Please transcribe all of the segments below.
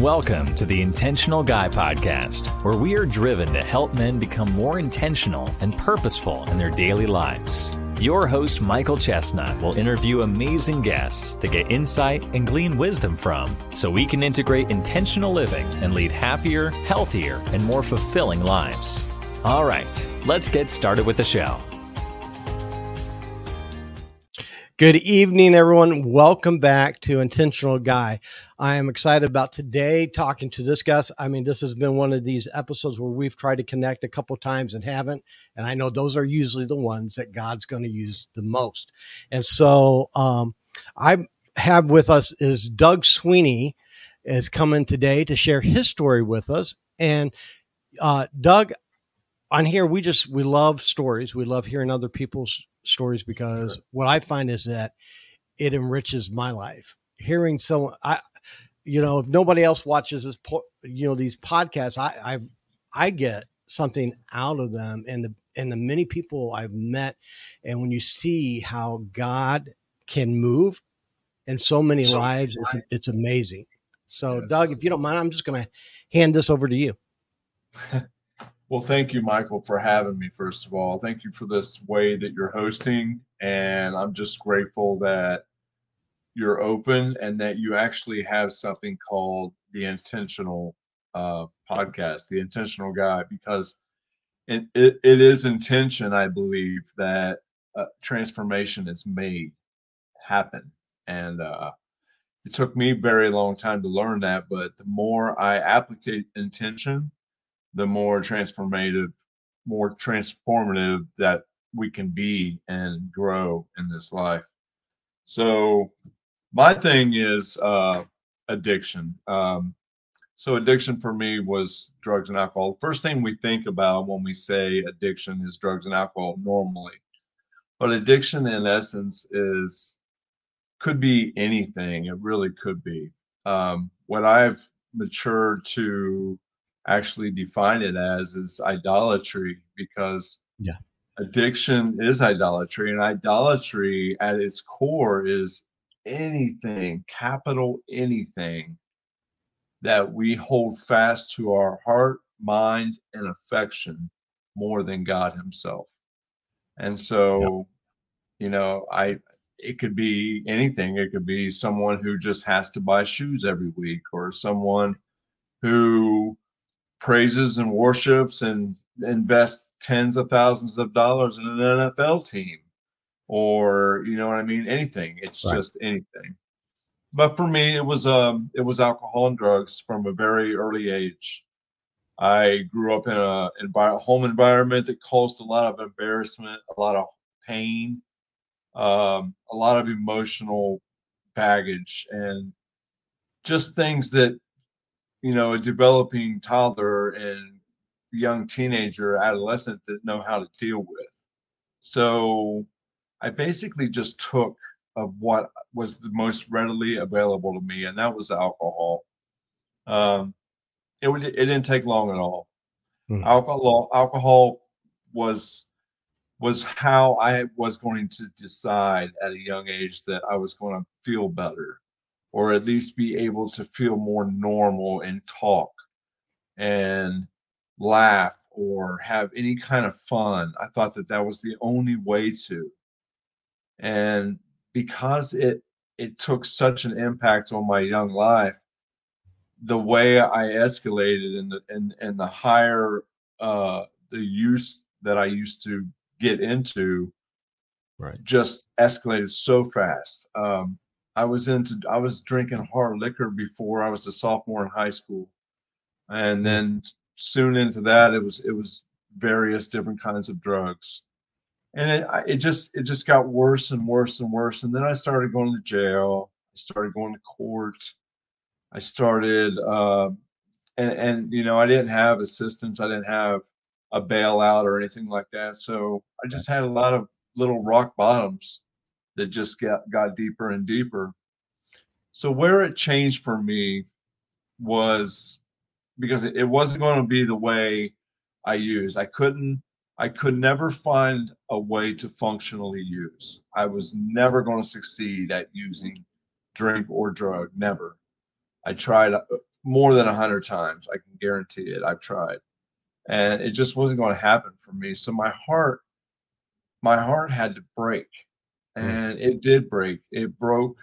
Welcome to the Intentional Guy Podcast, where we are driven to help men become more intentional and purposeful in their daily lives. Your host, Michael Chestnut, will interview amazing guests to get insight and glean wisdom from so we can integrate intentional living and lead happier, healthier, and more fulfilling lives. All right, let's get started with the show. Good evening, everyone. Welcome back to Intentional Guy. I am excited about today talking to this guest. I mean, this has been one of these episodes where we've tried to connect a couple times and haven't. And I know those are usually the ones that God's going to use the most. And so um, I have with us is Doug Sweeney is coming today to share his story with us. And uh, Doug, on here, we just we love stories. We love hearing other people's stories because sure. what I find is that it enriches my life. Hearing someone, I, you know, if nobody else watches this, you know, these podcasts, I, I, I get something out of them, and the and the many people I've met, and when you see how God can move in so many so lives, it's it's amazing. So, yes. Doug, if you don't mind, I'm just going to hand this over to you. Well, thank you, Michael, for having me, first of all. Thank you for this way that you're hosting. And I'm just grateful that you're open and that you actually have something called the intentional uh, podcast, the intentional guy, because it, it, it is intention, I believe, that uh, transformation is made happen. And uh, it took me very long time to learn that, but the more I applicate intention, the more transformative, more transformative that we can be and grow in this life. So my thing is uh, addiction. Um, so addiction for me was drugs and alcohol. The first thing we think about when we say addiction is drugs and alcohol normally. But addiction in essence is could be anything. It really could be. Um, what I've matured to actually define it as is idolatry because yeah. addiction is idolatry and idolatry at its core is anything capital anything that we hold fast to our heart mind and affection more than god himself. And so you know i it could be anything. It could be someone who just has to buy shoes every week or someone who praises and worships and invest tens of thousands of dollars in an NFL team or you know what I mean? Anything. It's right. just anything. But for me it was um it was alcohol and drugs from a very early age. I grew up in a, in a home environment that caused a lot of embarrassment a lot of pain um, a lot of emotional baggage and just things that you know, a developing toddler and young teenager, adolescent that know how to deal with. So I basically just took of what was the most readily available to me, and that was alcohol. Um, it would it didn't take long at all. Mm. Alcohol alcohol was was how I was going to decide at a young age that I was going to feel better or at least be able to feel more normal and talk and laugh or have any kind of fun. I thought that that was the only way to. And because it it took such an impact on my young life, the way I escalated and the and and the higher uh the use that I used to get into right just escalated so fast. Um I was into I was drinking hard liquor before I was a sophomore in high school, and then soon into that it was it was various different kinds of drugs, and it it just it just got worse and worse and worse. And then I started going to jail. I started going to court. I started, uh, and and you know I didn't have assistance. I didn't have a bailout or anything like that. So I just had a lot of little rock bottoms that just got, got deeper and deeper. So where it changed for me was because it, wasn't going to be the way I use. I couldn't I could never find a way to functionally use. I was never going to succeed at using drink or drug, never. I tried uh, more than a hundred times. I can guarantee it. I've tried, and it just wasn't going to happen for me. So my heart, my heart had to break, hmm. and it did break. It broke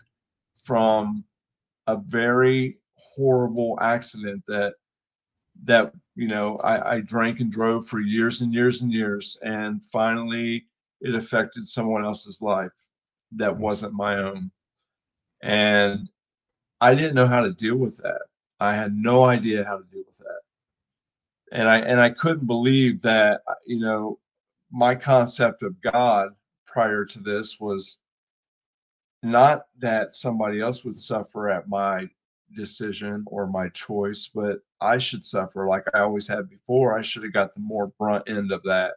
from a very horrible accident that that you know I, I drank and drove for years and years and years, and finally it affected someone else's life that hmm. wasn't my own, and I didn't know how to deal with that. I had no idea how to deal with that. And I and I couldn't believe that you know my concept of God prior to this was not that somebody else would suffer at my decision or my choice, but I should suffer like I always had before. I should have got the more brunt end of that.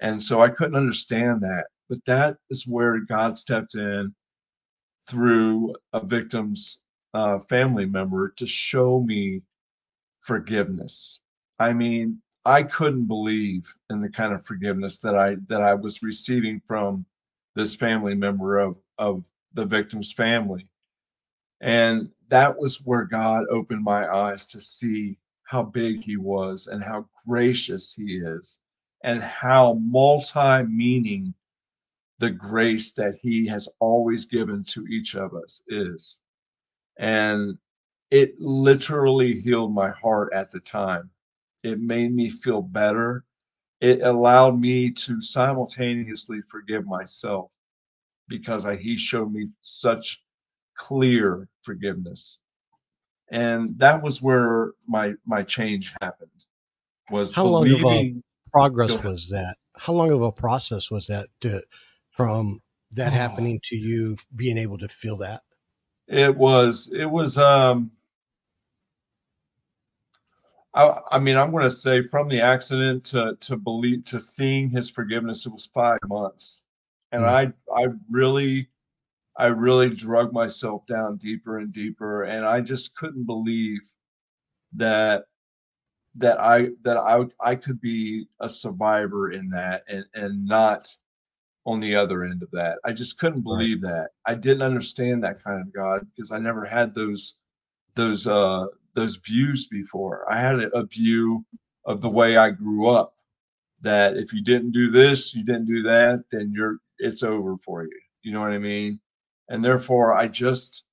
And so I couldn't understand that. But that is where God stepped in through a victim's uh, family member to show me forgiveness. I mean, I couldn't believe in the kind of forgiveness that I that I was receiving from this family member of of the victim's family. And that was where God opened my eyes to see how big he was and how gracious he is and how multi-meaning the grace that he has always given to each of us is. And it literally healed my heart at the time. It made me feel better. It allowed me to simultaneously forgive myself because I, he showed me such clear forgiveness. And that was where my my change happened. Was how long of a progress was that? How long of a process was that to from that oh. happening to you being able to feel that? It was it was um I, I mean I'm going to say from the accident to to believe to seeing his forgiveness it was 5 months. And mm. I I really I really drug myself down deeper and deeper and I just couldn't believe that that I that I I could be a survivor in that and and not on the other end of that. I just couldn't believe right. that. I didn't understand that kind of God because I never had those those uh those views before. I had a view of the way I grew up that if you didn't do this, you didn't do that, then you're it's over for you. You know what I mean? And therefore I just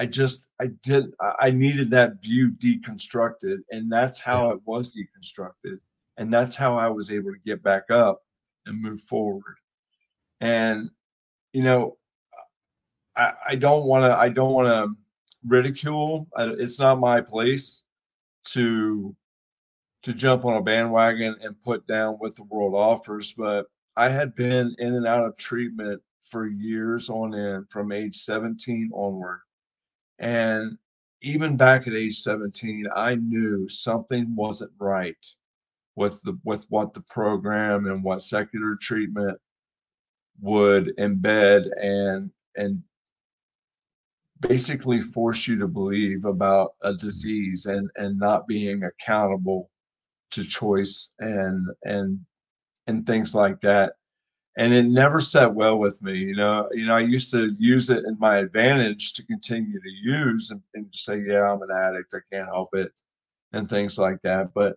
I just I did I needed that view deconstructed and that's how it was deconstructed and that's how I was able to get back up and move forward and you know i, I don't want to i don't want to ridicule it's not my place to to jump on a bandwagon and put down what the world offers but i had been in and out of treatment for years on end from age 17 onward. And even back at age 17 i knew something wasn't right with the with what the program and what secular treatment would embed and and basically force you to believe about a disease and and not being accountable to choice and and and things like that. And it never sat well with me you know you know i used to use it in my advantage to continue to use and, and to say yeah i'm an addict i can't help it and things like that. But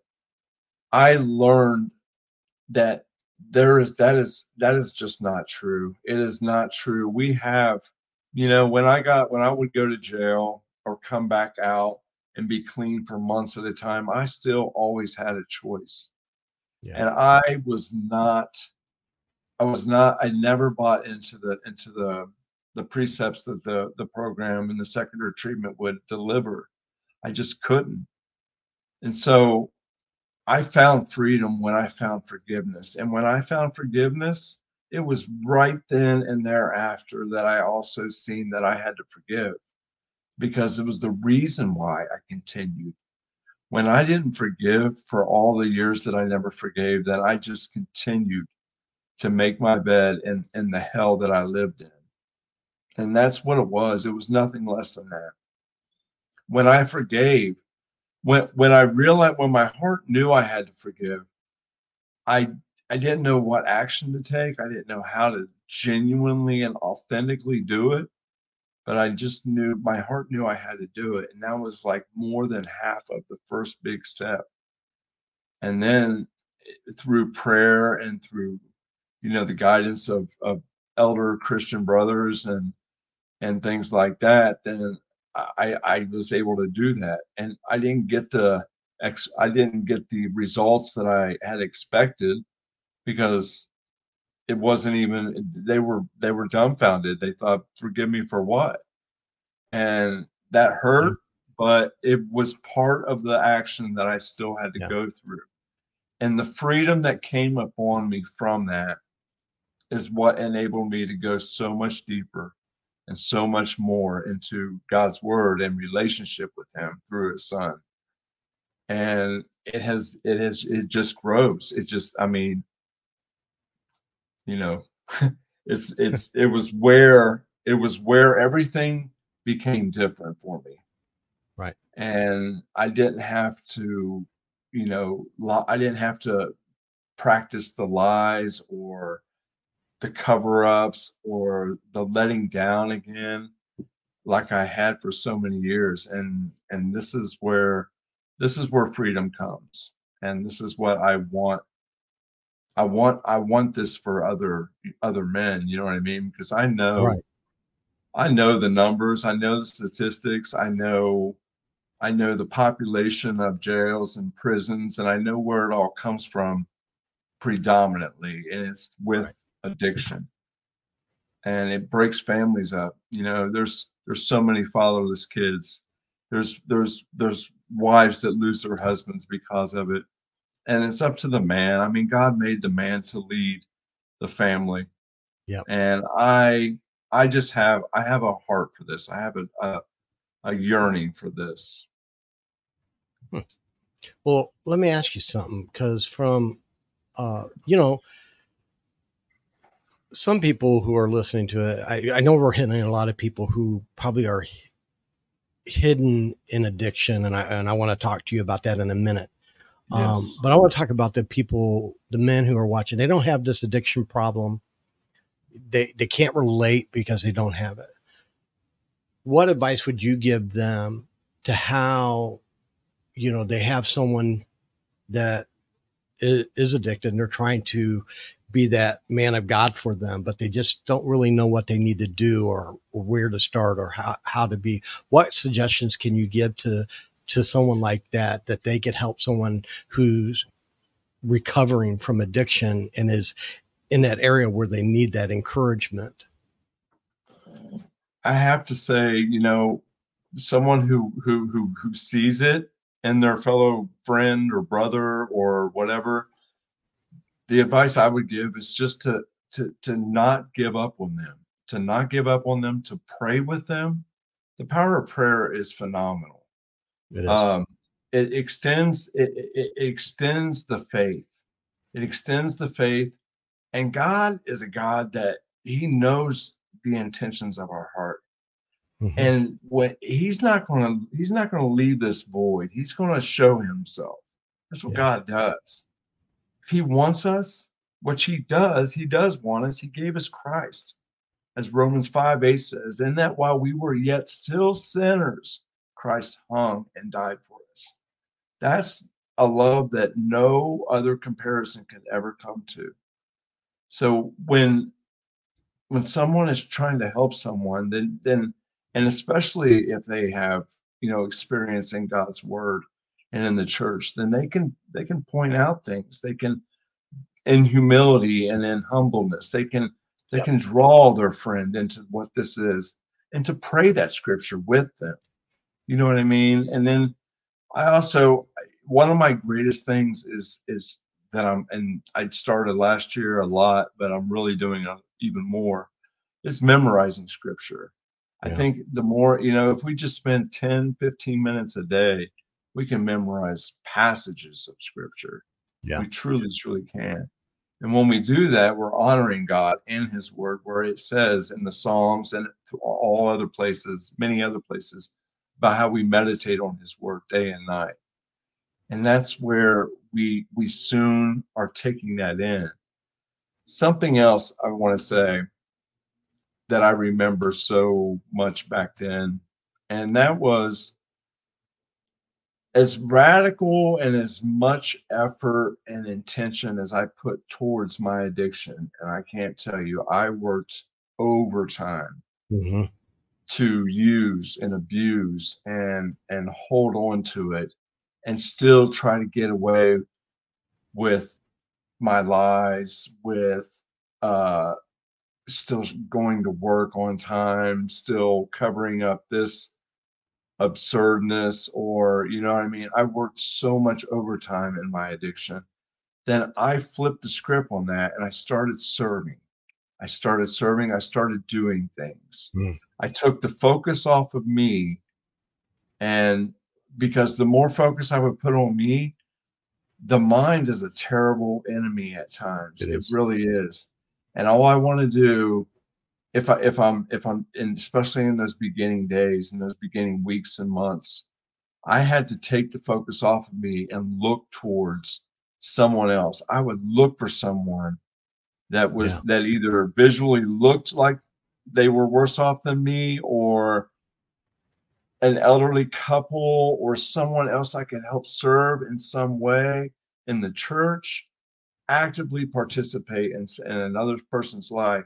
i learned that there is that is that is just not true. It is not true. We have you know when i got when i would go to jail or come back out and be clean for months at a time i still always had a choice yeah. and i was not i was not i never bought into the into the the precepts that the the program and the secondary treatment would deliver i just couldn't and so I found freedom when I found forgiveness. And when I found forgiveness, it was right then and thereafter that I also seen that I had to forgive because it was the reason why I continued. When I didn't forgive for all the years that I never forgave, then I just continued to make my bed in, in the hell that I lived in. And that's what it was. It was nothing less than that. When I forgave, when when I realized when my heart knew I had to forgive, I I didn't know what action to take. I didn't know how to genuinely and authentically do it. but I just knew my heart knew I had to do it. And that was like more than half of the first big step. And then eh, through prayer and through, you know, the guidance of, of elder Christian brothers and and things like that, then I, I was able to do that. And I didn't get the ex I didn't get the results that I had expected because it wasn't even they were they were dumbfounded. They thought forgive me for what? And that hurt mm-hmm. but it was part of the action that i still had to yeah. go through. And the freedom that came upon me from that is what enabled me to go so much deeper and so much more into god's word and relationship with him through his son. And it has it has it just grows. It just i mean you know it's it's it was where it was where everything became different for me. Right. And i didn't have to you know i didn't have to practice the lies or the cover-ups or the letting down again like i had for so many years. And and this is where this is where freedom comes. And this is what i want I want I want this for other other men. You know what I mean? Because I know right. I know the numbers, I know the statistics, I know I know the population of jails and prisons, and I know where it all comes from predominantly, and it's with addiction. And it breaks families up. You know, there's there's so many fatherless kids. There's there's there's wives that lose their husbands because of it and it's up to the man. I mean, God made the man to lead the family. Yeah. And I I just have I have a heart for this. I have a a, a yearning for this. Hmm. Well, let me ask you something because from uh, you know, some people who are listening to it, I, I know we're hitting a lot of people who probably are hidden in addiction, and I and I want to talk to you about that in a minute. Um, but I want to talk about the people, the men who are watching. They don't have this addiction problem. They they can't relate because they don't have it. What advice would you give them to how, you know, they have someone that is, is addicted and they're trying to be that man of God for them, but they just don't really know what they need to do or, or where to start or how, how to be. What suggestions can you give to to someone like that that they could help someone who's recovering from addiction and is in that area where they need that encouragement. I have to say you know someone who who who, who sees it and their fellow friend or brother or whatever the advice i would give is just to to to not give up on them to not give up on them to pray with them. The power of prayer is phenomenal it um, it extends it, it, it extends the faith. It extends the faith, and God is a God that He knows the intentions of our heart. Mm-hmm. And when he's not going to, he's not going to leave this void. He's going to show himself. That's what yeah. God does. If he wants us, which he does, he does want us. He gave us Christ, as Romans 5 8 says, in that while we were yet still sinners, Christ hung and died for us. That's a love that no other comparison can ever come to. So when when someone is trying to help someone, then then and especially if they have you know experience in God's word and in the church, then they can they can point out things. They can in humility and in humbleness, they can they yep. can draw their friend into what this is and to pray that scripture with them you know what I mean? And then I also one of my greatest things is is that I'm and I started last year a lot, but I'm really doing a, even more is memorizing scripture. Yeah. I think the more, you know, if we just spend 10, 15 minutes a day, we can memorize passages of scripture. Yeah. We truly, truly can. And when we do that, we're honoring God in His Word, where it says in the Psalms and all other places, many other places, about how we meditate on his word day and night and that's where we we soon are taking that in something else i want to say that I remember so much back then. And that was as radical and as much effort and intention as I put towards my addiction. And I can't tell you, I worked overtime mm-hmm. To use and abuse and and hold on to it and still try to get away with my lies, with uh still going to work on time, still covering up this absurdness or you know what I mean? I worked so much overtime in my addiction. Then I flipped the script on that and I started serving. I started serving, I started doing things. Mm. I took the focus off of me and because the more focus I would put on me, the mind is a terrible enemy at times. It, it really is. And all I want to do if I if I'm if I'm in especially in those beginning days and those beginning weeks and months, I had to take the focus off of me and look towards someone else. I would look for someone that was yeah. that either visually looked like they were worse off than me or an elderly couple or someone else I could help serve in some way in the church, actively participate in, in another person's life.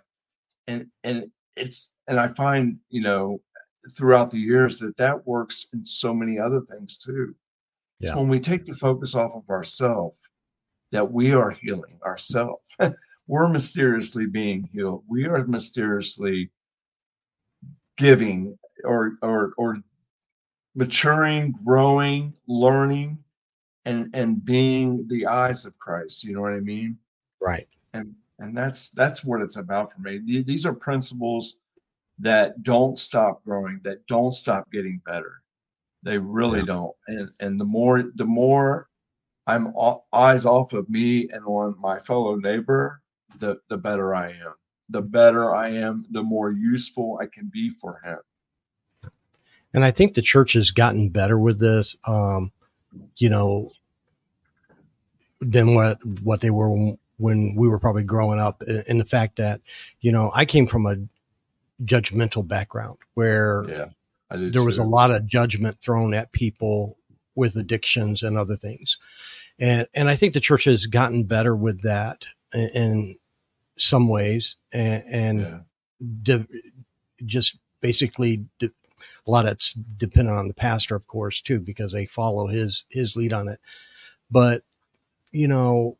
And and it's and i find you know throughout the years that that works in so many other things too. Yeah. so when we take the focus off of ourselves that we are healing ourselves we're mysteriously being healed. We are mysteriously giving or or or maturing growing learning and and being the eyes of christ. You know what i mean? Right. And and that's that's what it's about for me. These are principles that don't stop growing that don't stop getting better. They really yeah. don't. And and the more the more i'm off, eyes off of me and on my fellow neighbor the the better i am. The better i am the more useful i can be for him. And i think the church has gotten better with this um you know than what what they were when we were probably growing up in the fact that you know i came from a judgmental background where yeah, there too. was a lot of judgment thrown at people with addictions and other things. And and i think the church has gotten better with that in some ways and, and yeah. de- just basically de- a lot of it's dependent on the pastor of course too because they follow his his lead on it but you know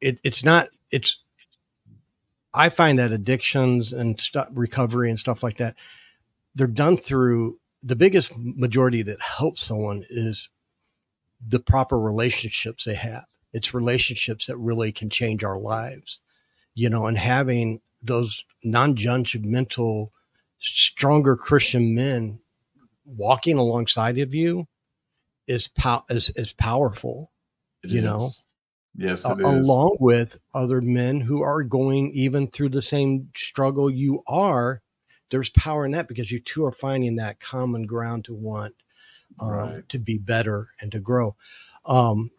it, it's not it's I find that addictions and stuff recovery and stuff like that, they're done through the biggest majority that helps someone is the proper relationships they have. It's relationships that really can change our lives, you know, and having those non-judgmental, stronger Christian men walking alongside of you is pow- is, is powerful, it you is. know, Yes, along with other men who are going even through the same struggle you are. There's power in that because you two are finding that common ground to want um, right. to be better and to grow. Um,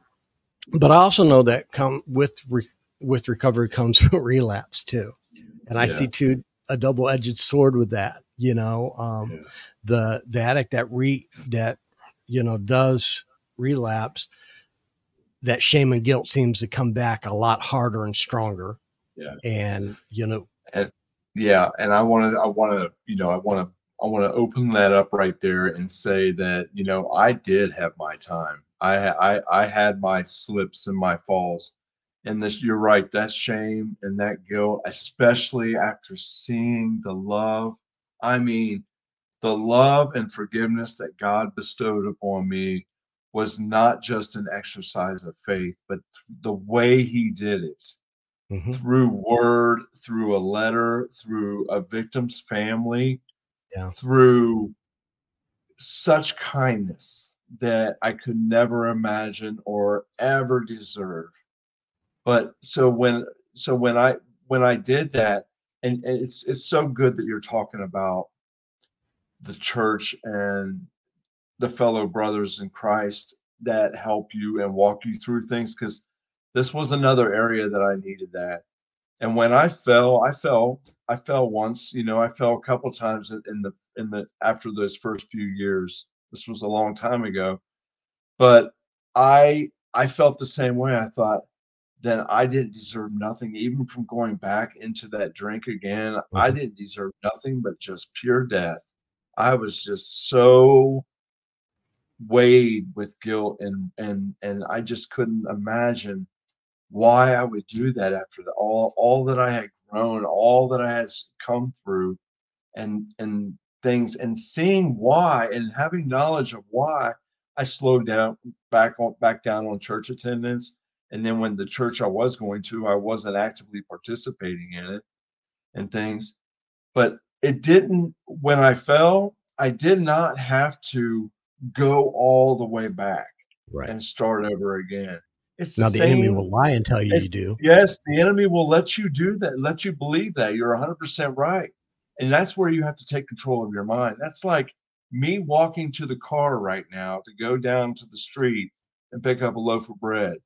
but I also know that come with re- with recovery comes relapse too, and I yeah. see two a double edged sword with that. You know, um, yeah. the the addict that re that you know does relapse that shame and guilt seems to come back a lot harder and stronger. Yeah. And, you know, and yeah. And I want to, I want to, you know, I want to, I want to open that up right there and say that, you know, I did have my time. I, I, I had my slips and my falls. And this, you're right, that shame and that guilt, especially after seeing the love. I mean, the love and forgiveness that God bestowed upon me was not just an exercise of faith, but the way he did it mm-hmm. through word, through a letter, through a victim's family, yeah. through such kindness that I could never imagine or ever deserve. But so when so when I when I did that, and, and it's it's so good that you're talking about the church and the fellow brothers in Christ that help you and walk you through things because this was another area that I needed that. And when I fell, I fell I fell once. You know, I fell a couple times in the in the after those first few years. This was a long time ago, but I I felt the same way. I thought then I didn't deserve nothing, even from going back into that drink again. Mm-hmm. I didn't deserve nothing but just pure death. I was just so weighed with guilt and and and I just couldn't imagine why I would do that after the, all all that I had grown, all that I had come through, and and things, and seeing why and having knowledge of why I slowed down back on back down on church attendance. And then when the church I was going to, I wasn't actively participating in it and things. But it didn't when I fell, I did not have to go all the way back right. and start over again. It's now the, the enemy will lie and tell you you do. Yes, the enemy will let you do that, let you believe that. You're 100% right. And that's where you have to take control of your mind. That's like me walking to the car right now to go down to the street and pick up a loaf of bread.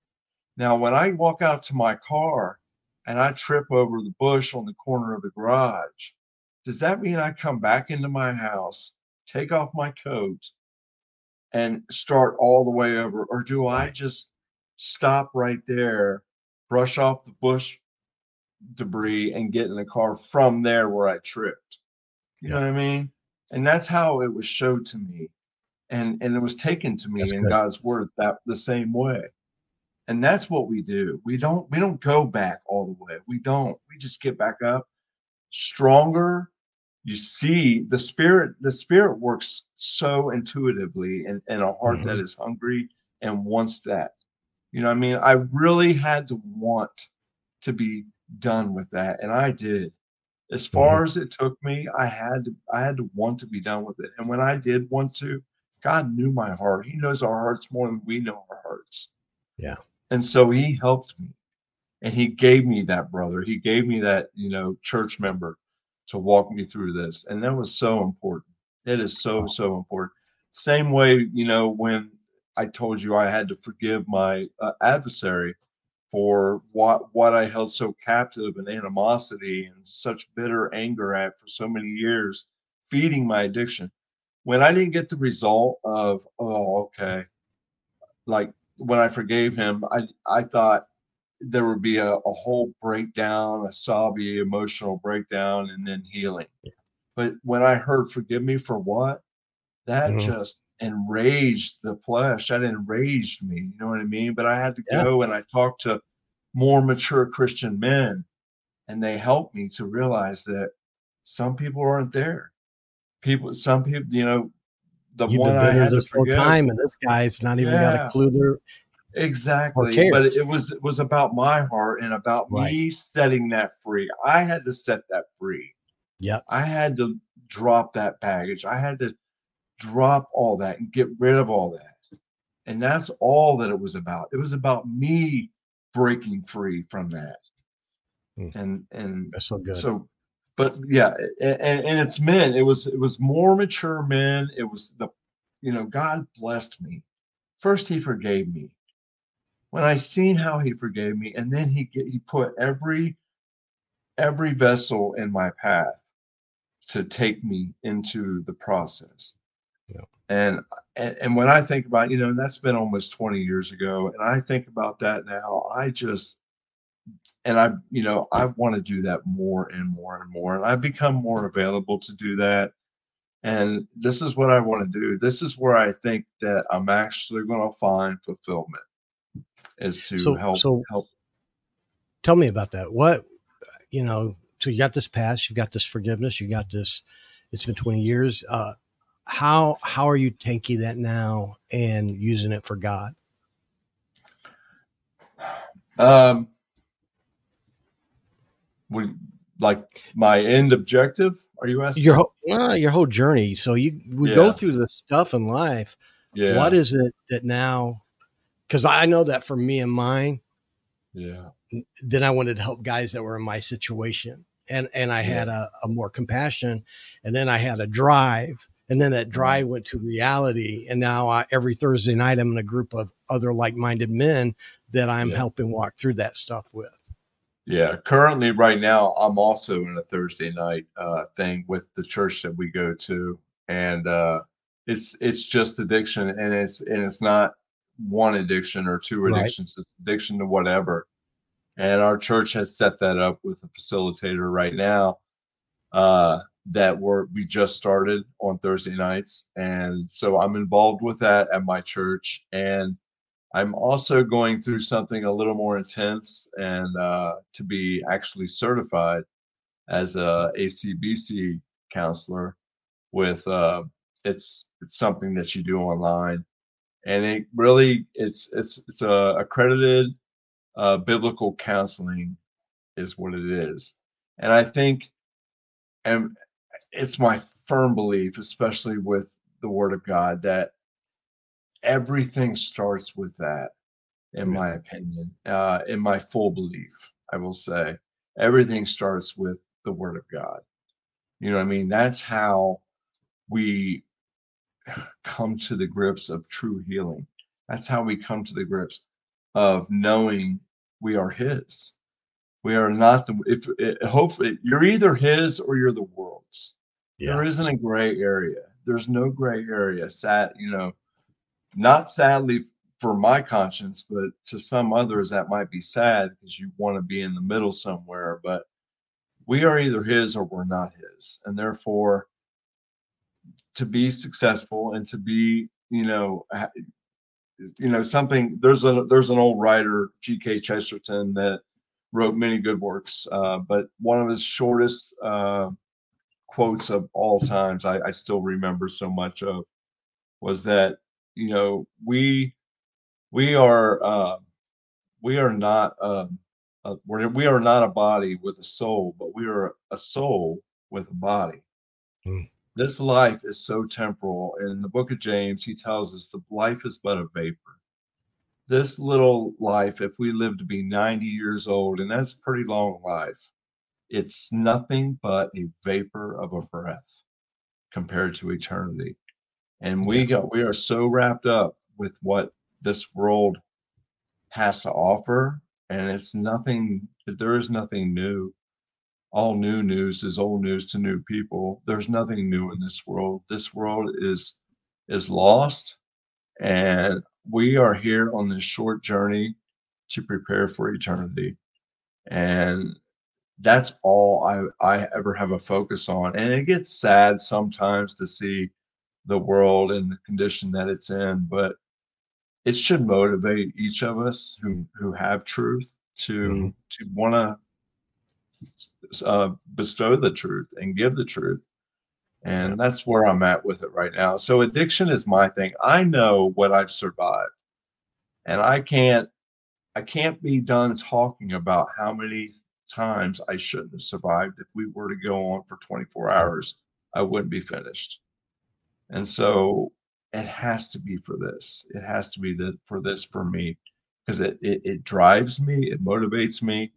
Now, when I walk out to my car and I trip over the bush on the corner of the garage, does that mean I come back into my house, take off my coat, and start all the way over? Or do I just stop right there, brush off the bush debris, and get in the car from there where I tripped? You yeah. know what I mean? And that's how it was showed to me. And and it was taken to me that's in good. God's word that the same way. And that's what we do. We don't we don't go back all the way. We don't. We just get back up stronger, you see the spirit the spirit works so intuitively in, in a heart mm-hmm. that is hungry and wants that you know i mean i really had to want to be done with that and i did as far mm-hmm. as it took me i had to i had to want to be done with it and when i did want to god knew my heart he knows our hearts more than we know our hearts yeah and so he helped me and he gave me that brother he gave me that you know church member to walk me through this. And that was so important. It is so, so important. Same way, you know, when I told you I had to forgive my uh, adversary for what what I held so captive and animosity and such bitter anger at for so many years, feeding my addiction. When I didn't get the result of, oh, okay, like when I forgave him, I I thought there would be a, a whole breakdown, a sobby emotional breakdown, and then healing. But when I heard "Forgive me for what," that mm-hmm. just enraged the flesh. That enraged me. You know what I mean? But I had to yeah. go and I talked to more mature Christian men, and they helped me to realize that some people aren't there. People, some people, you know, the You've one been I had this forgive, time, and this guy's not even yeah. got a clue there Exactly. But it was it was about my heart and about right. me setting that free. I had to set that free. Yep. I had to drop that baggage. I had to drop all that and get rid of all that. And that's all that it was about. It was about me breaking free from that. Mm. And and that's so good. So but yeah, and, and it's men. It was it was more mature men. It was the you know, God blessed me. First, he forgave me when I seen how he forgave me, and then he he put every every vessel in my path to take me into the process. Yeah. And, and and when I think about, you know, that's been almost 20 years ago, and I think about that now, I just and I, you know, I want to do that more and more and more. And I've become more available to do that. And this is what I want to do. This is where I think that I'm actually going to find fulfillment is to so, help so help. Tell me about that. What you know? So you got this past, you've got this forgiveness, you got this. It's been twenty years. Uh, how how are you taking that now and using it for God? Um, we like my end objective. Are you asking your whole uh, your whole journey? So you we yeah. go through the stuff in life. Yeah. What is it that now because I know that for me and mine, yeah. Then I wanted to help guys that were in my situation, and and I yeah. had a, a more compassion, and then I had a drive, and then that mm-hmm. drive went to reality, and now I, every Thursday night I'm in a group of other like-minded men that I'm yeah. helping walk through that stuff with. Yeah, currently, right now, I'm also in a Thursday night uh, thing with the church that we go to, and uh, it's it's just addiction, and it's and it's not one addiction or two Right. addictions; it's addiction to whatever. And our church has set that up with a facilitator right now uh, that we're we just started on Thursday nights, and so I'm involved with that at my church, and I'm also going through something a little more intense and uh, to be actually certified as a ACBC counselor with uh, it's it's something that you do online. And it really it's it's it's a accredited uh, biblical counseling is what it is. And I think and it's my firm belief especially with the word of God that everything starts with that in Yeah. my opinion uh in my full belief i will say. Everything starts with the word of god. You know what i mean? That's how we come to the grips of true healing. That's how we come to the grips of knowing we are his. We are not the if it, hopefully you're either his or you're the world's. There isn't a gray area. There's no gray area. Sat, you know not sadly for my conscience, but to some others that might be sad because you want to be in the middle somewhere. But we are either his or we're not his. And therefore, to be successful and to be, you know, you know, something there's a there's an old writer, G.K. Chesterton, that wrote many good works. Uh, but one of his shortest uh, quotes of all times, I, I still remember so much of, was that you know we we are uh, we are not uh, uh, we're, we are not a body with a soul, but we are a soul with a body. Hmm. This life is so temporal. In the book of James, he tells us the life is but a vapor. This little life, if we live to be 90 years old, and that's a pretty long life, it's nothing but a vapor of a breath compared to eternity. And we got we are so wrapped up with what this world has to offer, and it's nothing. There is nothing new. All new news is old news to new people. There's nothing new in this world. This world is is lost, and we are here on this short journey to prepare for eternity. And that's all I I ever have a focus on. And it gets sad sometimes to see the world and the condition that it's in, but it should motivate each of us who who have truth to Mhm. to want to uh, bestow the truth and give the truth. And that's where I'm at with it right now. So addiction is my thing. I know what I've survived. And I can't I can't be done talking about how many times I shouldn't have survived. If we were to go on for 24 hours, I wouldn't be finished. And so it has to be for this. It has to be that for this for me because it, it it drives me, it motivates me,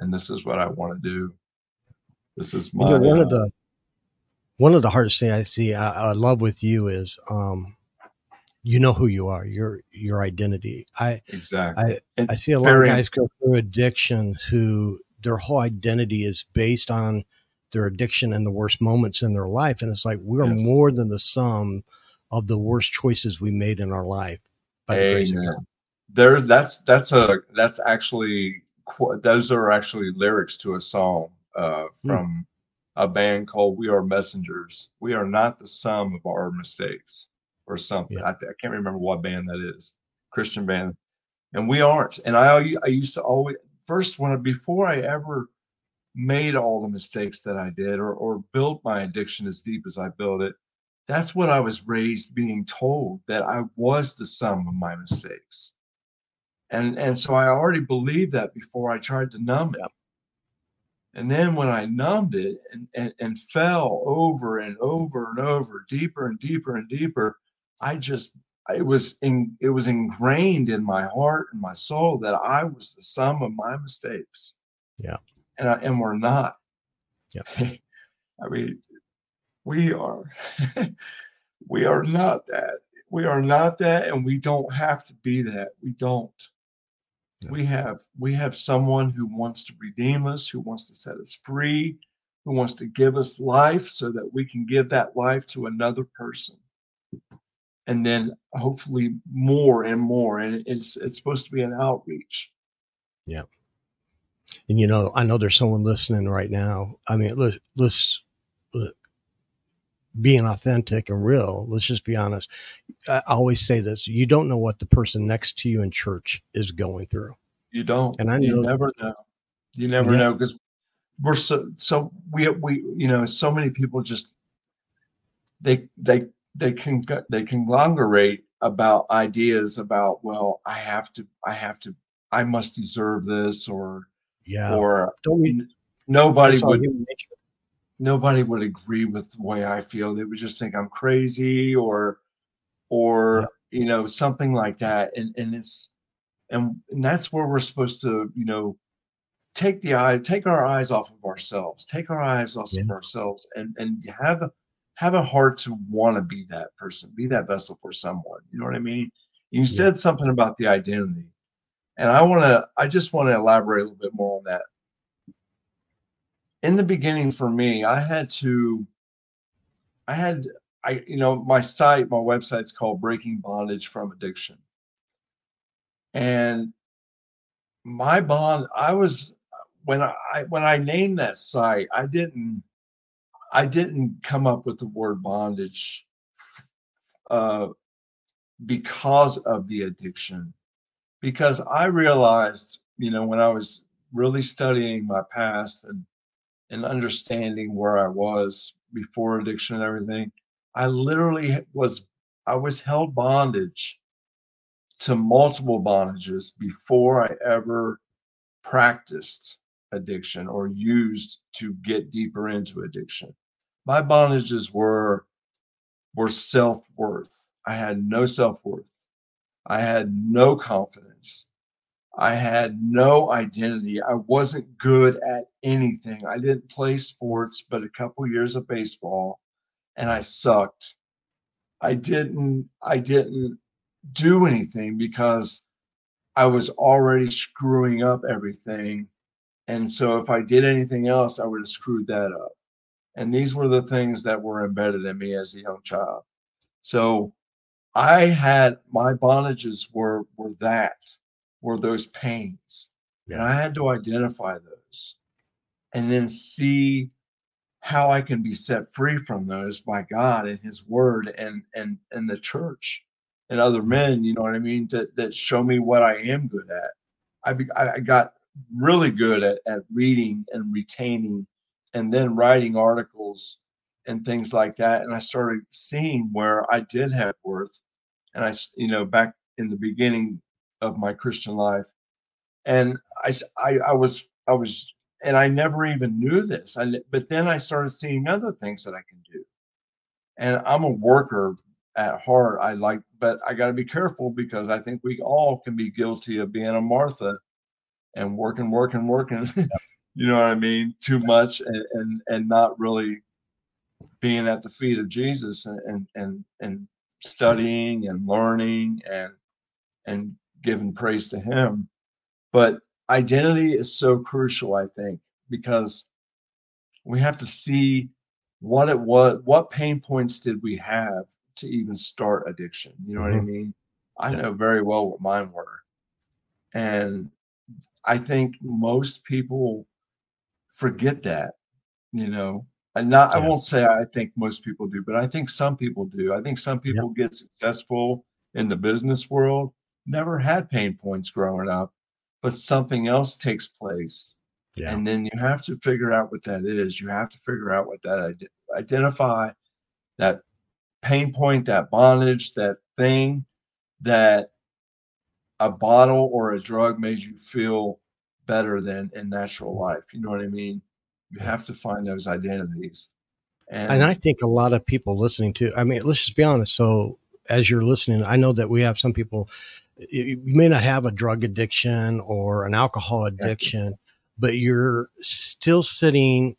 and this is what I want to do. This is You know, one uh, of the one of the hardest things I see, I, I love with you is, um, you know who you are, your your identity. I exactly. And I see a lot very- of guys go through addiction who their whole identity is based on their addiction and the worst moments in their life, and it's like we're Yes. more than the sum of the worst choices we made in our life. By the grace of Amen. God. There, that's that's a that's actually those are actually lyrics to a song uh, Hmm. from a band called We Are Messengers. We are not the sum of our mistakes, or something. Yeah. I, th- I can't remember what band that is. Christian band, and we aren't. And I I used to always first when before I ever made all the mistakes that I did or or built my addiction as deep as I built it. That's what I was raised being told that I was the sum of my mistakes. And and so I already believed that before I tried to numb it. And then when I numbed it and, and, and fell over and over and over, deeper and deeper and deeper, I just it was in it was ingrained in my heart and my soul that I was the sum of my mistakes. Yeah. And I, and we're not. Yep. I mean, we are we are not that. We are not that, and we don't have to be that. We don't. We have we have someone who wants to redeem us, who wants to set us free, who wants to give us life so that we can give that life to another person. And then hopefully more and more. And it's it's supposed to be an outreach. Yeah. And you know, I know there's someone listening right now. I mean, let's let's being authentic and real. Let's just be honest. I always say this: you don't know what the person next to you in church is going through. You don't, and I you never know. You never yeah. know because we're so so we we you know so many people just they they they can they conglomerate about ideas about well I have to I have to I must deserve this or yeah or don't we nobody would nobody would agree with the way I feel. They would just think I'm crazy or or yeah. you know something like that. And and it's and, and that's where we're supposed to you know take the eye take our eyes off of ourselves take our eyes off yeah. of ourselves and and have have a heart to want to be that person be that vessel for someone you know what i mean you yeah. said something about the identity and i want to i just want to elaborate a little bit more on that in the beginning for me, I had to, I had, I, you know, my site, my website's called Breaking Bondage from Addiction. And my bond, I was, when I, when I named that site, I didn't, I didn't come up with the word bondage uh, because of the addiction. Because I realized, you know, when I was really studying my past and and understanding where I was before addiction and everything, I literally was I was held bondage to multiple bondages before I ever practiced addiction or used to get deeper into addiction. My bondages were were self-worth. I had no self-worth. I had no confidence. I had no identity. I wasn't good at anything. I didn't play sports, but a couple years of baseball, and I sucked. I didn't. I didn't do anything because I was already screwing up everything. And so if I did anything else, I would have screwed that up. And these were the things that were embedded in me as a young child. So I had my bondages were were that were those pains. Yeah. And I had to identify those and then see how I can be set free from those by God and his word and and and the church and other mm-hmm. men, you know what I mean, that that show me what I am good at. I be, I got really good at, at reading and retaining and then writing articles and things like that and I started seeing where I did have worth and I you know back in the beginning of my Christian life. And I, I, I was, I was, and I never even knew this. I, but then I started seeing other things that I can do. And I'm a worker at heart. I like, but I got to be careful because I think we all can be guilty of being a Martha and working, working, working. you know what I mean? Too much and, and, and not really being at the feet of Jesus and, and, and, and studying and learning and, and giving praise to him. But identity is so crucial, I think, because we have to see what it was, what pain points did we have to even start addiction? You know mm-hmm. what I mm-hmm. mean? I know very well what mine were. And I think most people forget that, you know. And not yeah. I won't say I think most people do, but I think some people do. I think some people get successful in the business world never had pain points growing up, but something else takes place. Yeah. And then you have to figure out what that is. You have to figure out what that identify that pain point, that bondage, that thing that a bottle or a drug made you feel better than in natural life. You know what I mean? You have to find those identities. And, and I think a lot of people listening to, I mean, let's just be honest. So as you're listening, I know that we have some people you may not have a drug addiction or an alcohol addiction, but you're still sitting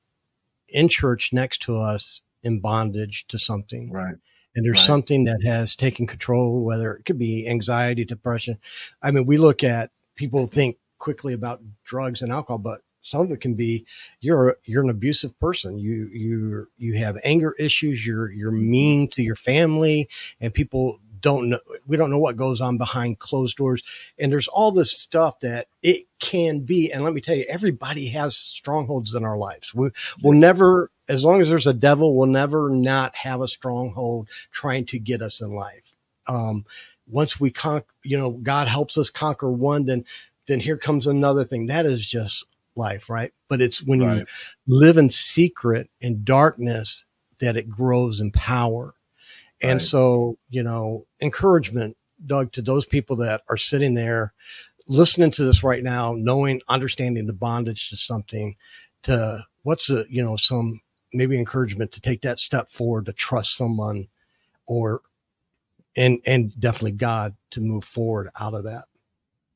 in church next to us in bondage to something. Right. And there's right. something that has taken control, whether it could be anxiety, depression. I mean, we look at people think quickly about drugs and alcohol, but some of it can be you're you're an abusive person. You you you have anger issues. You're you're mean to your family, and people don't know. We don't know what goes on behind closed doors. And there's all this stuff that it can be. And let me tell you, everybody has strongholds in our lives. We, we'll never, as long as there's a devil, we'll never not have a stronghold trying to get us in life. Um, once we conquer, you know, God helps us conquer one, then then here comes another thing. That is just life, right? But it's when right. you live in secret and darkness that it grows in power. And right. so, you know, encouragement, Doug, to those people that are sitting there listening to this right now, knowing, understanding the bondage to something, to what's a, you know, some maybe encouragement to take that step forward to trust someone or and and definitely God to move forward out of that.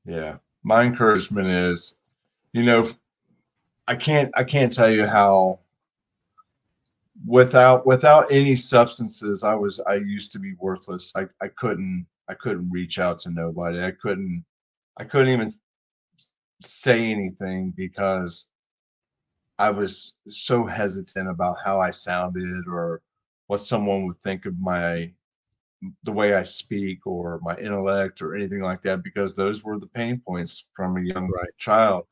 Yeah. My encouragement is, you know, I can't I can't tell you how without without any substances I was I used to be worthless. I, I couldn't I couldn't reach out to nobody. I couldn't I couldn't even say anything because I was so hesitant about how I sounded or what someone would think of my the way I speak or my intellect or anything like that because those were the pain points from a young right. child.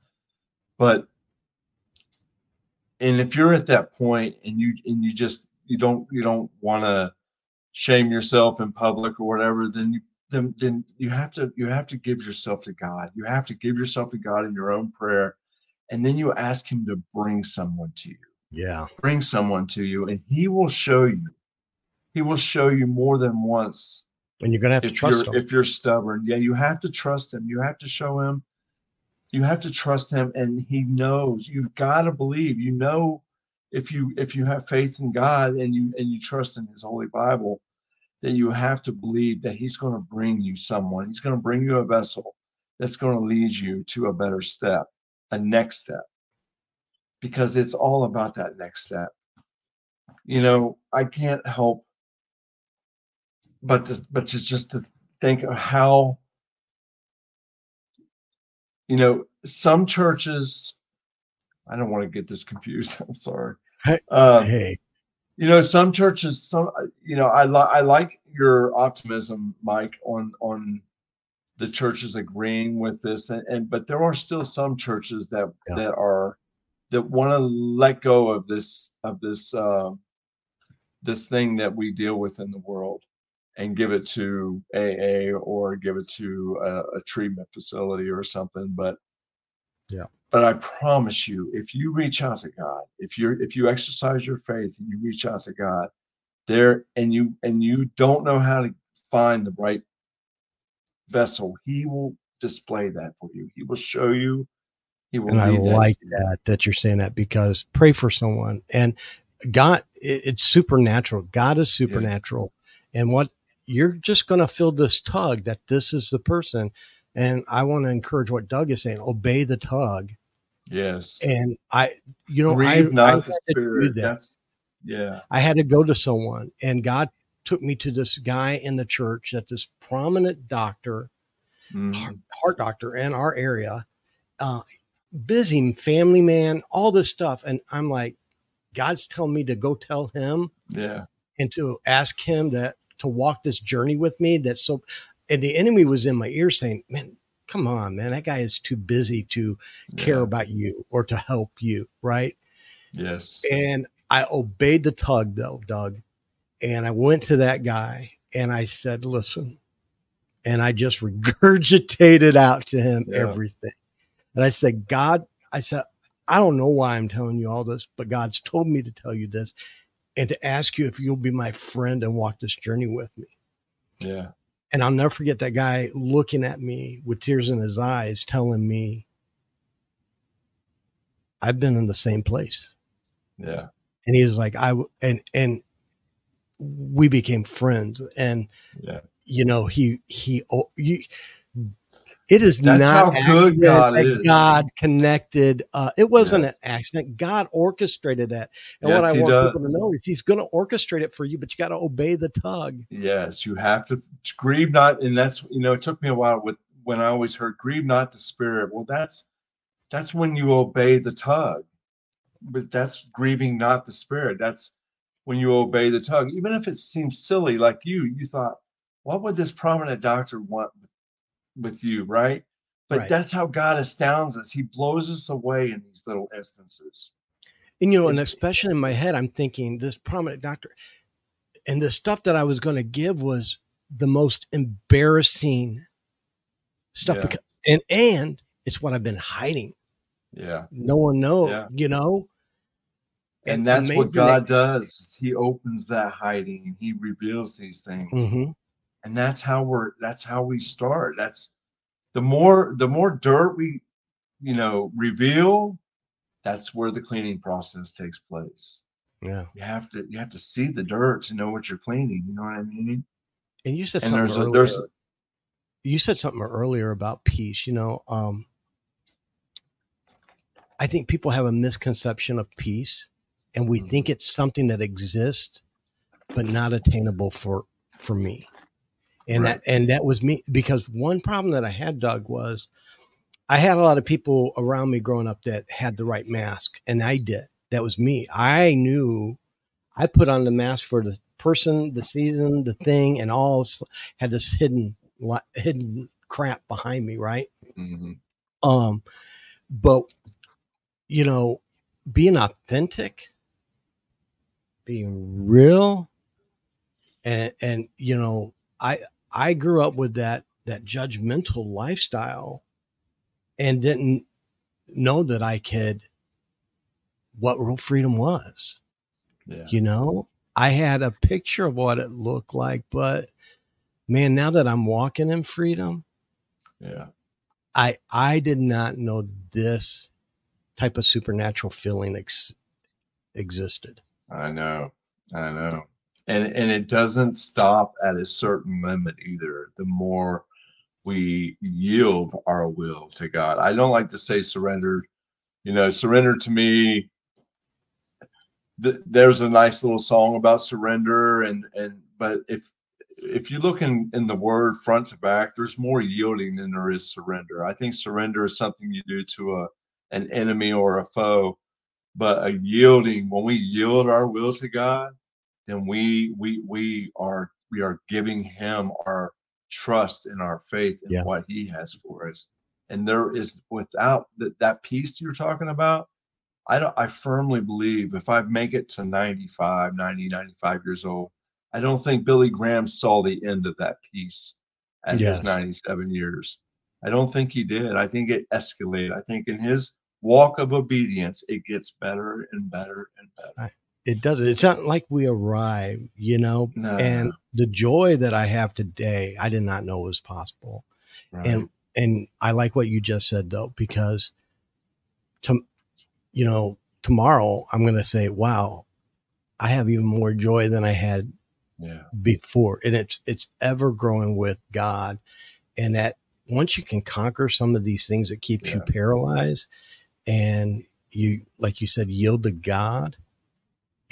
But and if you're at that point and you and you just you don't you don't want to shame yourself in public or whatever then you then, then you have to you have to give yourself to god. You have to give yourself to god in your own prayer and then you ask him to bring someone to you. Yeah. Bring someone to you and he will show you. He will show you more than once and you're gonna have to trust him. if you're stubborn. Yeah you have to trust him. You have to show him you have to trust him and he knows. You've got to believe. You know if you if you have faith in god and you and you trust in his holy bible that you have to believe that he's going to bring you someone. He's going to bring you a vessel that's going to lead you to a better step a next step because it's all about that next step. You know i can't help but to, but to just to think of how you know, some churches, I don't want to get this confused. I'm sorry. Hey, um, hey. you know, some churches, some, you know, I like, I like your optimism, Mike, on, on the churches agreeing with this. And, and but there are still some churches that, yeah. that are, that want to let go of this, of this, uh, this thing that we deal with in the world and give it to AA or give it to a, a treatment facility or something. But yeah, but I promise you, if you reach out to God, if you're if you exercise your faith and you reach out to God, there and you and you don't know how to find the right vessel, He will display that for you. He will show you. He will. And I like that that you're saying that because pray for someone and God. It, it's supernatural. God is supernatural. Yes. And what you're just going to feel this tug that this is the person. And I want to encourage what Doug is saying obey the tug. Yes. And I, you know, Grieve I, not I the spirit. That. That's, yeah. I had to go to someone, and God took me to this guy in the church that this prominent doctor, mm. heart, heart, doctor in our area, uh, busy family man, all this stuff. And I'm like, God's telling me to go tell him. Yeah. And to ask him that to walk this journey with me. That's so, and the enemy was in my ear saying, man, come on, man, that guy is too busy to yeah. care about you or to help you. Right. Yes. And I obeyed the tug though, Doug. And I went to that guy and I said, listen, and I just regurgitated out to him yeah. everything. And I said, God, I said, I don't know why I'm telling you all this, but God's told me to tell you this and to ask you if you'll be my friend and walk this journey with me. Yeah. And I'll never forget that guy looking at me with tears in his eyes, telling me, I've been in the same place. Yeah. And he was like, I, and, and we became friends. And, yeah. you know, he, he, oh, you, it is That's not how good God is. God connected. Uh, it wasn't yes. an accident. God orchestrated that. And yes, what I want does. people to know is He's going to orchestrate it for you, but you got to obey the tug. Yes, you have to grieve not, and that's you know it took me a while with when I always heard grieve not the spirit. Well, that's that's when you obey the tug. But that's grieving not the spirit. That's when you obey the tug. Even if it seems silly, like you, you thought, what would this prominent doctor want with, with you, right? But Right. that's how God astounds us. He blows us away in these little instances. And you know, and It- especially in my head, I'm thinking this prominent doctor, and the stuff that I was going to give was the most embarrassing stuff Yeah. because, and and it's what I've been hiding. Yeah. No one knows, Yeah. you know. And that's what God does. He opens that hiding and he reveals these things. Mhm. And that's how we're that's how we start that's the more the more dirt we you know reveal that's where the cleaning process takes place Yeah. you have to you have to see the dirt to know what you're cleaning you know what i mean And you said and something earlier. there's a, you said something earlier about peace you know um i think people have a misconception of peace and we Mhm. think it's something that exists but not attainable for for me and Right. that and that was me because one problem that i had doug was i had a lot of people around me growing up that had the right mask and i did that was me i knew i put on the mask for the person the season the thing and all had this hidden hidden crap behind me right Mhm. um but you know being authentic being real and and you know i i grew up with that that judgmental lifestyle and didn't know that i could what real freedom was. Yeah. You know i had a picture of what it looked like but man now that i'm walking in freedom yeah. I I did not know this type of supernatural feeling ex- existed. i know. I know and and it doesn't stop at a certain limit either. The more we yield our will to god. I don't like to say surrender. You know surrender to me th- there's a nice little song about surrender and and but if if you look in in the word front to back there's more yielding than there is surrender. I think surrender is something you do to a an enemy or a foe but a yielding when we yield our will to god then we we we are we are giving him our trust and our faith in Yeah. what he has for us and there is without that, that peace you're talking about I don't I firmly believe if I make it to 95, 90, 95 years old, I don't think Billy Graham saw the end of that peace at Yes. his 97 years. I don't think he did. I think it escalated. I think in his walk of obedience, it gets better and better and better. It does. It's not like we arrive, you know. No, And the joy that I have today, I did not know was possible. right. And and I like what you just said though, because to you know tomorrow I'm going to say, wow, I have even more joy than I had yeah, before and it's it's ever growing with god and that once you can conquer some of these things that keep you paralyzed and you like you said yield to god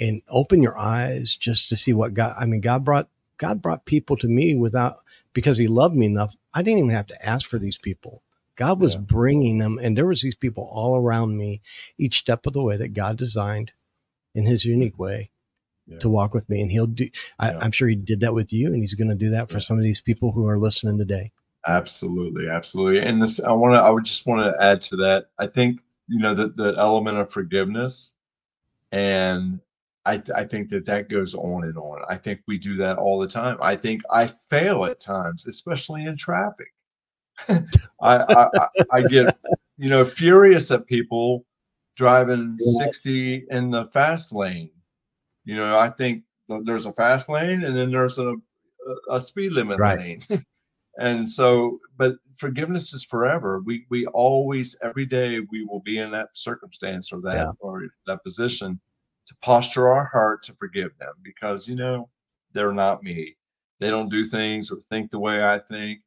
and open your eyes just to see what god i mean god brought god brought people to me without because he loved me enough i didn't even have to ask for these people god was Yeah. bringing them and there was these people all around me each step of the way that god designed in his unique way Yeah. to walk with me and he'll do I, Yeah. I'm sure he did that with you, and he's going to do that for some of these people who are listening today. Absolutely, absolutely. And this, I want to, I would just want to add to that. I think you know the the element of forgiveness, and I I think that that goes on and on. I think we do that all the time. I think I fail at times, especially in traffic. I, I I- get you know furious at people driving Yeah. 60 in the fast lane. You know, I think th- there's a fast lane and then there's a a, a speed limit Right. lane. and so but forgiveness is forever. We we always every day we will be in that circumstance or that Yeah. or that position to posture our heart to forgive them because you know they're not me. They don't do things or think the way I think.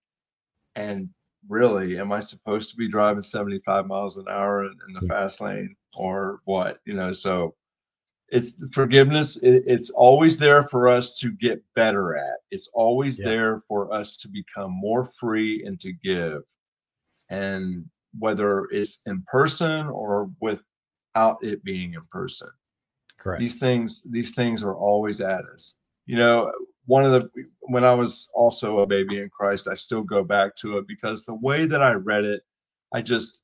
And really, am I supposed to be driving 75 miles an hour in, in the mm. fast lane or what? You know, so it's forgiveness. It, it's always there for us to get better at. It's always Yeah. there for us to become more free and to give. and whether it's in person or without it being in person. Correct. These things, these things are always at us. You know, one of the when I was also a baby in Christ, I still go back to it because the way that I read it, I just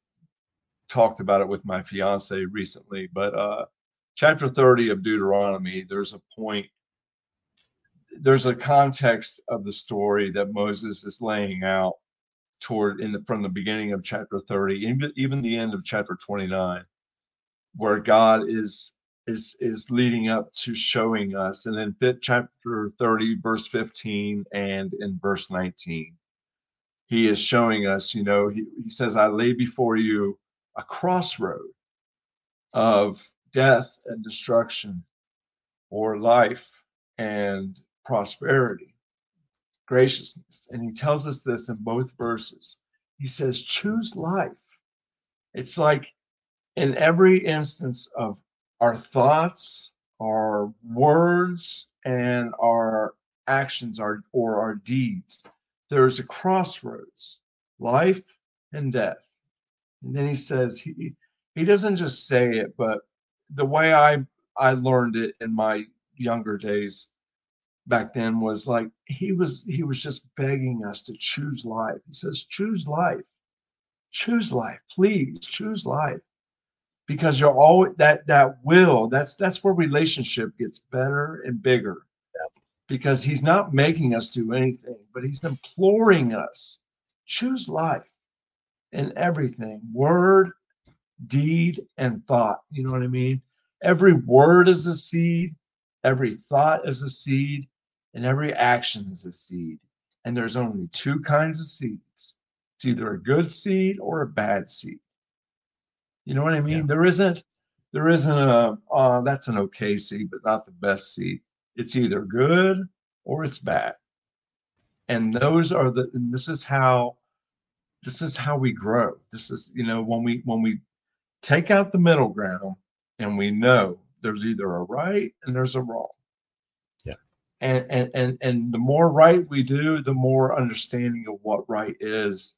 talked about it with my fiance recently. But uh chapter 30 of Deuteronomy, there's a point, there's a context of the story that Moses is laying out toward in the, from the beginning of chapter 30 even, even the end of chapter 29 where god is is is leading up to showing us and then chapter 30 verse 15 and in verse 19 he is showing us you know he, he says i lay before you a crossroad of death and destruction or life and prosperity graciousness. And he tells us this in both verses. He says, choose life. It's like in every instance of our thoughts, our words, and our actions our, or our deeds, there's a crossroads life and death. And then he says, he, he doesn't just say it, but the way I, I learned it in my younger days back then was like he was he was just begging us to choose life. He says choose life. Choose life please. Choose life because you're always that that will that's that's where relationship gets better and bigger. Because he's not making us do anything but he's imploring us. Choose life in everything word deed and thought. You know what i mean? Every word is a seed every thought is a seed and every action is a seed. And there's only two kinds of seeds. It's either a good seed or a bad seed. You know what I mean? Yeah. There isn't, there isn't a, uh, that's an okay seed, but not the best seed. It's either good or it's bad. And those are the, and this is how, this is how we grow. This is, you know, when we, when we take out the middle ground and we know there's either a right and there's a wrong Yeah. and and and and the more right we do the more understanding of what right is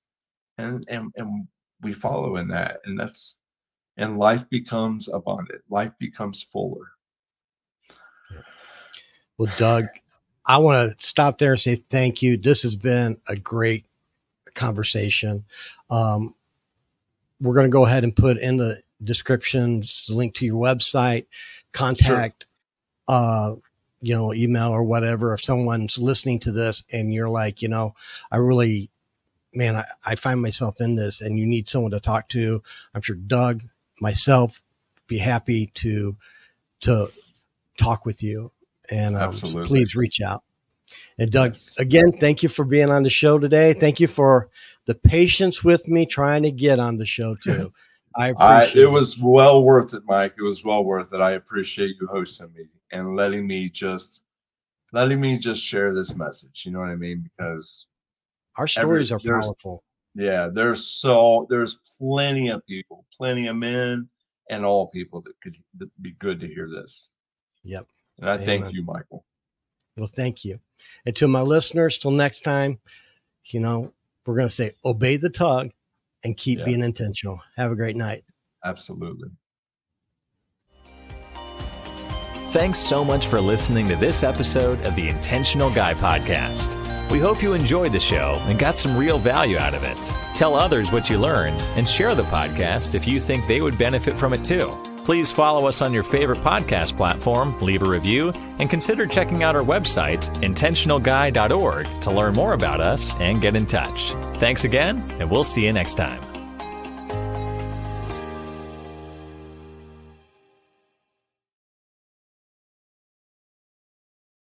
and and and we follow in that and that's and life becomes abundant life becomes fuller. Well doug i want to stop there and say thank you. This has been a great conversation. Um, we're going to go ahead and put in the descriptions link to your website contact sure. uh, you know, email or whatever, if someone's listening to this and you're like, you know, I really, man, I, I find myself in this and you need someone to talk to, I'm sure Doug, myself, be happy to, to talk with you. And um, so please reach out. And Doug, yes. again, thank you for being on the show today. Thank you for the patience with me trying to get on the show too. I appreciate I, it. was well worth it, Mike. It was well worth it. I appreciate you hosting me and letting me just letting me just share this message. You know what I mean? Because our stories every, are powerful. Yeah, there's so there's plenty of people, plenty of men, and all people that could be good to hear this. Yep. And I Amen. thank you, Michael. Well, thank you. And to my listeners, till next time, you know, we're going to say obey the tug and keep yeah. being intentional. Have a great night. Absolutely. Thanks so much for listening to this episode of the Intentional Guy Podcast. We hope you enjoyed the show and got some real value out of it. Tell others what you learned and share the podcast if you think they would benefit from it too. Please follow us on your favorite podcast platform, leave a review, and consider checking out our website, intentionalguy.org, to learn more about us and get in touch. Thanks again, and we'll see you next time.